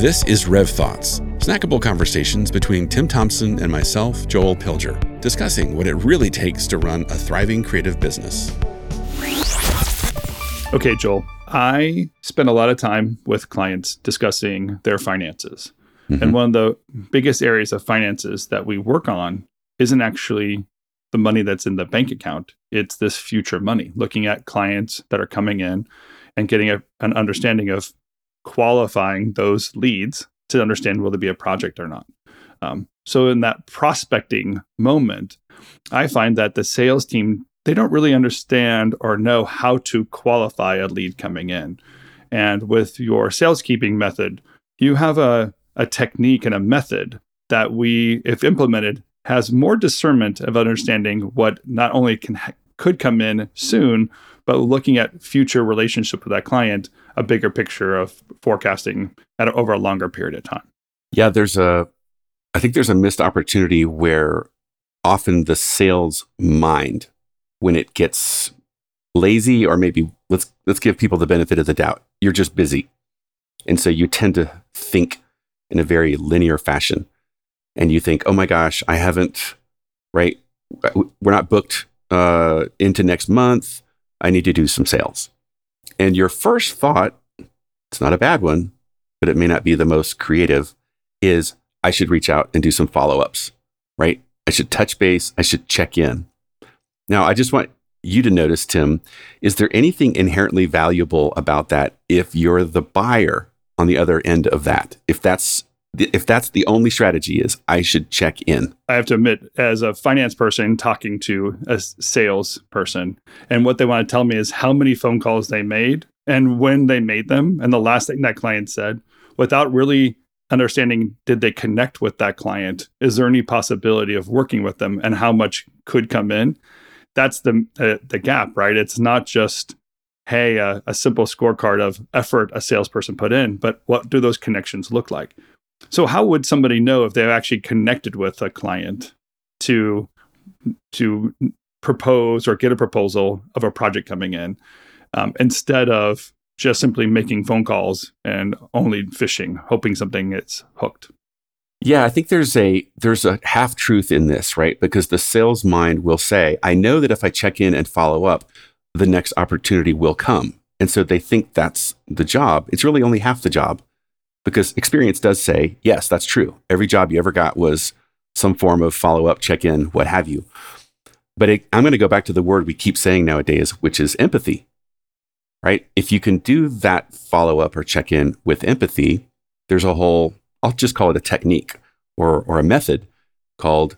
This is Rev Thoughts, snackable conversations between Tim Thompson and myself, Joel Pilger, discussing what it really takes to run a thriving creative business. Okay, Joel, I spend a lot of time with clients discussing their finances. Mm-hmm. And one of the biggest areas of finances that we work on isn't actually the money that's in the bank account, it's this future money, looking at clients that are coming in and getting a, an understanding of qualifying those leads to understand will there be a project or not. Um, so in that prospecting moment, I find that the sales team they don't really understand or know how to qualify a lead coming in. And with your sales keeping method, you have a, a technique and a method that we, if implemented, has more discernment of understanding what not only can could come in soon, but looking at future relationship with that client, a bigger picture of forecasting at over a longer period of time. Yeah, there's a, I think there's a missed opportunity where often the sales mind, when it gets lazy, or maybe let's let's give people the benefit of the doubt, you're just busy, and so you tend to think in a very linear fashion, and you think, oh my gosh, I haven't, right? We're not booked uh, into next month. I need to do some sales. And your first thought, it's not a bad one, but it may not be the most creative, is I should reach out and do some follow ups, right? I should touch base. I should check in. Now, I just want you to notice, Tim, is there anything inherently valuable about that if you're the buyer on the other end of that? If that's if that's the only strategy is I should check in. I have to admit, as a finance person talking to a sales person, and what they want to tell me is how many phone calls they made and when they made them, and the last thing that client said, without really understanding did they connect with that client? Is there any possibility of working with them, and how much could come in? That's the uh, the gap, right? It's not just hey, a, a simple scorecard of effort a salesperson put in, but what do those connections look like? So how would somebody know if they've actually connected with a client to to propose or get a proposal of a project coming in um, instead of just simply making phone calls and only fishing, hoping something gets hooked? Yeah, I think there's a there's a half truth in this, right? Because the sales mind will say, "I know that if I check in and follow up, the next opportunity will come." And so they think that's the job. It's really only half the job because experience does say, yes, that's true. Every job you ever got was some form of follow up, check in, what have you. But it, I'm going to go back to the word we keep saying nowadays, which is empathy, right? If you can do that follow up or check in with empathy, there's a whole, I'll just call it a technique or, or a method called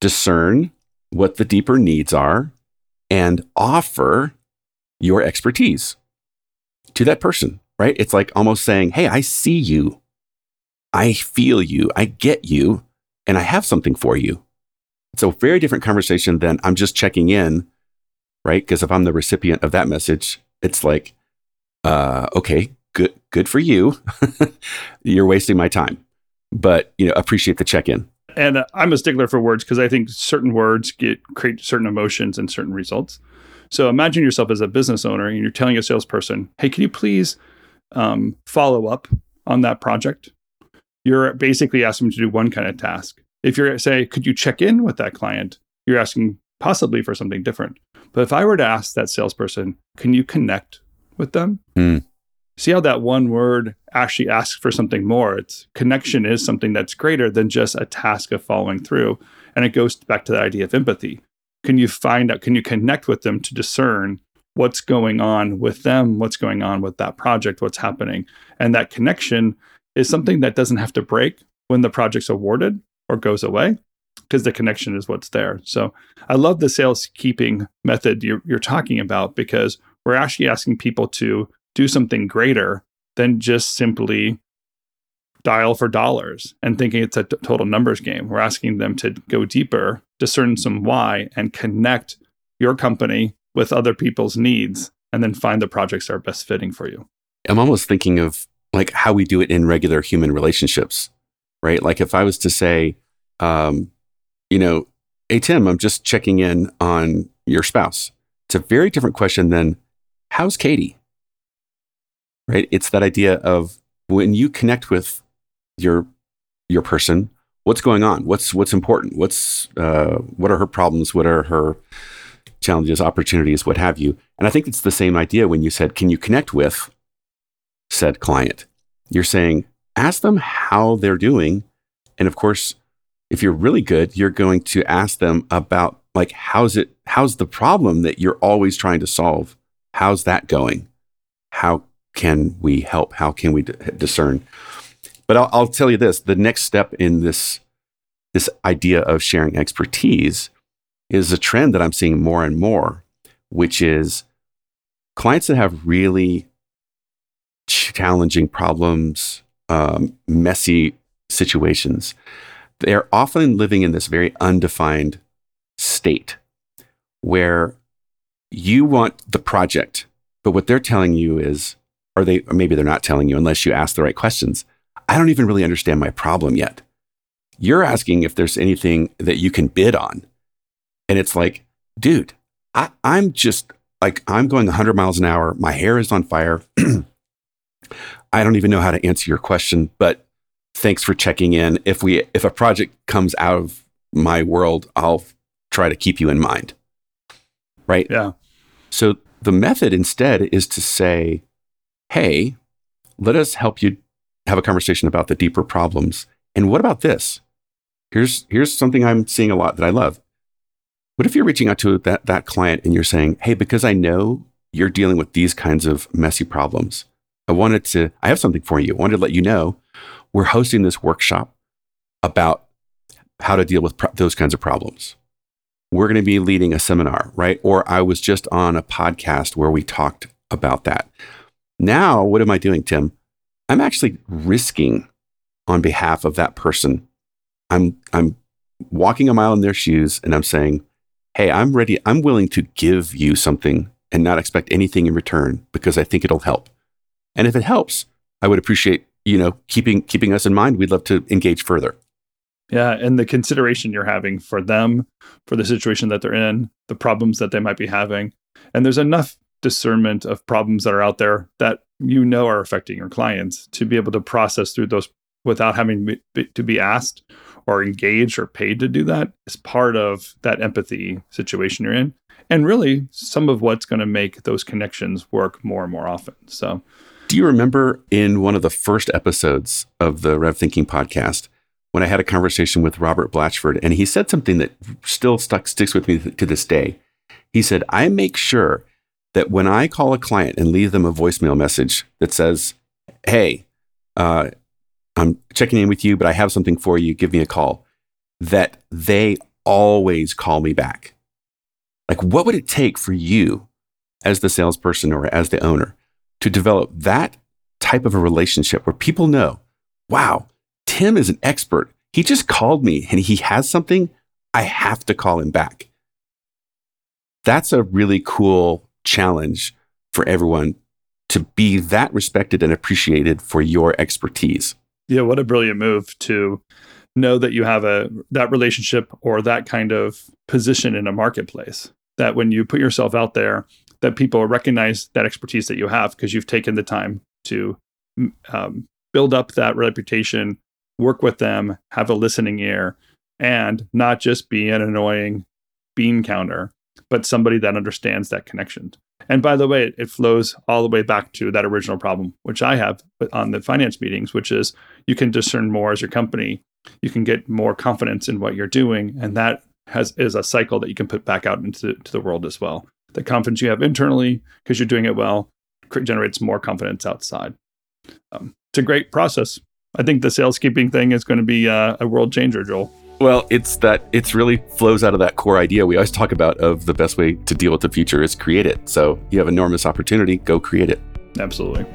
discern what the deeper needs are and offer your expertise to that person right? It's like almost saying, Hey, I see you. I feel you. I get you. And I have something for you. It's a very different conversation than I'm just checking in, right? Because if I'm the recipient of that message, it's like, uh, okay, good, good for you. You're wasting my time, but you know, appreciate the check in. And uh, I'm a stickler for words because I think certain words get create certain emotions and certain results. So imagine yourself as a business owner and you're telling a salesperson, "Hey, can you please um, follow up on that project, you're basically asking them to do one kind of task. If you're say, could you check in with that client? You're asking possibly for something different. But if I were to ask that salesperson, can you connect with them? Mm. See how that one word actually asks for something more. It's connection is something that's greater than just a task of following through. And it goes back to the idea of empathy. Can you find out, can you connect with them to discern what's going on with them, what's going on with that project, what's happening. And that connection is something that doesn't have to break when the project's awarded or goes away because the connection is what's there. So I love the sales keeping method you're, you're talking about because we're actually asking people to do something greater than just simply dial for dollars and thinking it's a t- total numbers game. We're asking them to go deeper, discern some why, and connect your company with other people's needs and then find the projects that are best fitting for you. I'm almost thinking of like how we do it in regular human relationships, right? Like if I was to say, um, you know, hey, Tim, I'm just checking in on your spouse. It's a very different question than how's Katie? Right? It's that idea of when you connect with your your person what's going on what's what's important what's uh, what are her problems what are her challenges opportunities what have you. And i think it's the same idea when you said can you connect with said client? You're saying ask them how they're doing. And of course if you're really good you're going to ask them about like how's it how's the problem that you're always trying to solve? How's that going? How can we help? How can we d- discern? But I'll, I'll tell you this the next step in this this idea of sharing expertise is a trend that i'm seeing more and more which is clients that have really challenging problems um, messy situations they're often living in this very undefined state where you want the project, but what they're telling you is, or they, or maybe they're not telling you unless you ask the right questions. I don't even really understand my problem yet. You're asking if there's anything that you can bid on. And it's like, dude, I, I'm just like, I'm going 100 miles an hour. My hair is on fire. I don't even know how to answer your question, but thanks for checking in. If we, if a project comes out of my world, I'll try to keep you in mind. Right? Yeah. So the method instead is to say, hey, let us help you have a conversation about the deeper problems. And what about this? Here's here's something I'm seeing a lot that I love. What if you're reaching out to that, that client and you're saying, hey, because I know you're dealing with these kinds of messy problems, I wanted to, I have something for you. I wanted to let you know we're hosting this workshop about how to deal with pro- those kinds of problems we're going to be leading a seminar, right? Or I was just on a podcast where we talked about that. Now, what am I doing, Tim? I'm actually risking on behalf of that person. I'm I'm walking a mile in their shoes and I'm saying, "Hey, I'm ready. I'm willing to give you something and not expect anything in return because I think it'll help." And if it helps, I would appreciate, you know, keeping keeping us in mind. We'd love to engage further. Yeah, and the consideration you're having for them, for the situation that they're in, the problems that they might be having. And there's enough discernment of problems that are out there that you know are affecting your clients to be able to process through those without having to be asked or engaged or paid to do that is part of that empathy situation you're in. And really, some of what's going to make those connections work more and more often. So, do you remember in one of the first episodes of the Rev Thinking podcast, when I had a conversation with Robert Blatchford, and he said something that still stuck sticks with me to this day. He said, "I make sure that when I call a client and leave them a voicemail message that says, "Hey, uh, I'm checking in with you, but I have something for you. Give me a call," that they always call me back. Like, what would it take for you, as the salesperson or as the owner, to develop that type of a relationship where people know, wow, Tim is an expert. He just called me and he has something. I have to call him back. That's a really cool challenge for everyone to be that respected and appreciated for your expertise. Yeah, what a brilliant move to know that you have a that relationship or that kind of position in a marketplace. That when you put yourself out there, that people recognize that expertise that you have because you've taken the time to um, build up that reputation, work with them, have a listening ear, and not just be an annoying bean counter, but somebody that understands that connection. And by the way, it, flows all the way back to that original problem, which I have on the finance meetings, which is you can discern more as your company. You can get more confidence in what you're doing. And that has is a cycle that you can put back out into to the world as well. The confidence you have internally because you're doing it well generates more confidence outside. Um, it's a great process. I think the saleskeeping thing is going to be uh, a world changer, Joel. Well, it's that it's really flows out of that core idea we always talk about of the best way to deal with the future is create it. So you have enormous opportunity, go create it. Absolutely.